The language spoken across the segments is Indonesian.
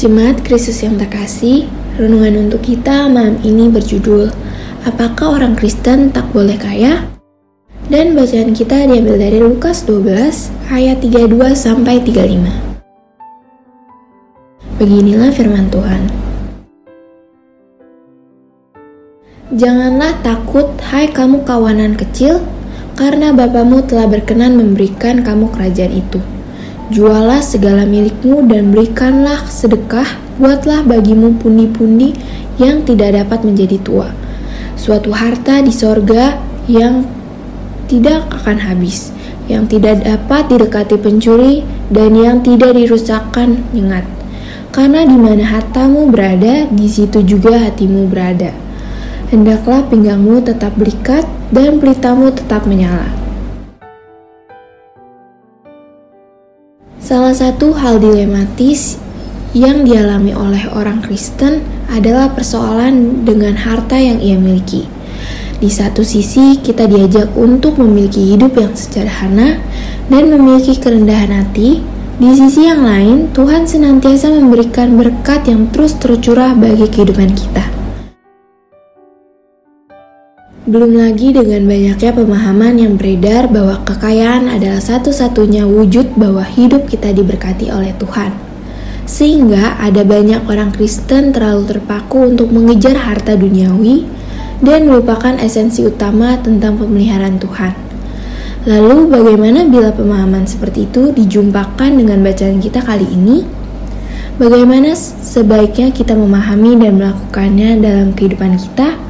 Jemaat Kristus yang terkasih, renungan untuk kita malam ini berjudul Apakah orang Kristen tak boleh kaya? Dan bacaan kita diambil dari Lukas 12 ayat 32 sampai 35. Beginilah firman Tuhan. Janganlah takut, hai kamu kawanan kecil, karena Bapamu telah berkenan memberikan kamu kerajaan itu. Jualah segala milikmu dan berikanlah sedekah, buatlah bagimu pundi-pundi yang tidak dapat menjadi tua. Suatu harta di sorga yang tidak akan habis, yang tidak dapat didekati pencuri, dan yang tidak dirusakkan nyengat. Karena di mana hartamu berada, di situ juga hatimu berada. Hendaklah pinggangmu tetap berikat dan pelitamu tetap menyala. Salah satu hal dilematis yang dialami oleh orang Kristen adalah persoalan dengan harta yang ia miliki. Di satu sisi, kita diajak untuk memiliki hidup yang sederhana dan memiliki kerendahan hati. Di sisi yang lain, Tuhan senantiasa memberikan berkat yang terus tercurah bagi kehidupan kita. Belum lagi dengan banyaknya pemahaman yang beredar bahwa kekayaan adalah satu-satunya wujud bahwa hidup kita diberkati oleh Tuhan. Sehingga ada banyak orang Kristen terlalu terpaku untuk mengejar harta duniawi dan melupakan esensi utama tentang pemeliharaan Tuhan. Lalu bagaimana bila pemahaman seperti itu dijumpakan dengan bacaan kita kali ini? Bagaimana sebaiknya kita memahami dan melakukannya dalam kehidupan kita?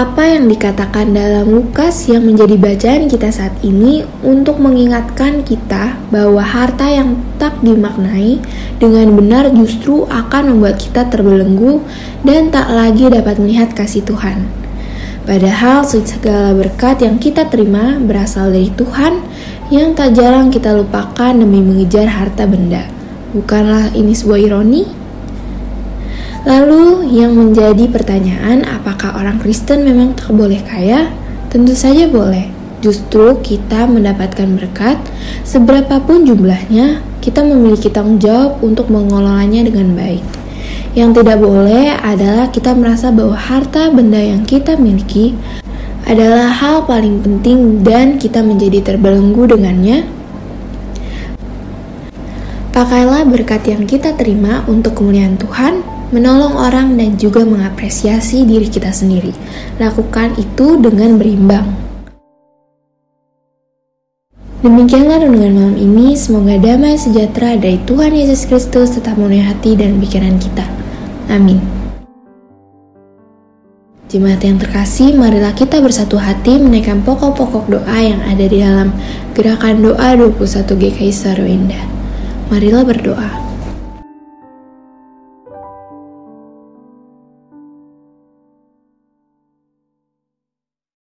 Apa yang dikatakan dalam Lukas yang menjadi bacaan kita saat ini untuk mengingatkan kita bahwa harta yang tak dimaknai dengan benar justru akan membuat kita terbelenggu dan tak lagi dapat melihat kasih Tuhan. Padahal segala berkat yang kita terima berasal dari Tuhan yang tak jarang kita lupakan demi mengejar harta benda. Bukanlah ini sebuah ironi? Lalu yang menjadi pertanyaan apakah orang Kristen memang tak boleh kaya? Tentu saja boleh. Justru kita mendapatkan berkat, seberapapun jumlahnya, kita memiliki tanggung jawab untuk mengelolanya dengan baik. Yang tidak boleh adalah kita merasa bahwa harta benda yang kita miliki adalah hal paling penting dan kita menjadi terbelenggu dengannya. Pakailah berkat yang kita terima untuk kemuliaan Tuhan menolong orang dan juga mengapresiasi diri kita sendiri. Lakukan itu dengan berimbang. Demikianlah renungan malam ini, semoga damai sejahtera dari Tuhan Yesus Kristus tetap memenuhi hati dan pikiran kita. Amin. Jemaat yang terkasih, marilah kita bersatu hati menaikkan pokok-pokok doa yang ada di dalam gerakan doa 21 GKI Saru. Marilah berdoa.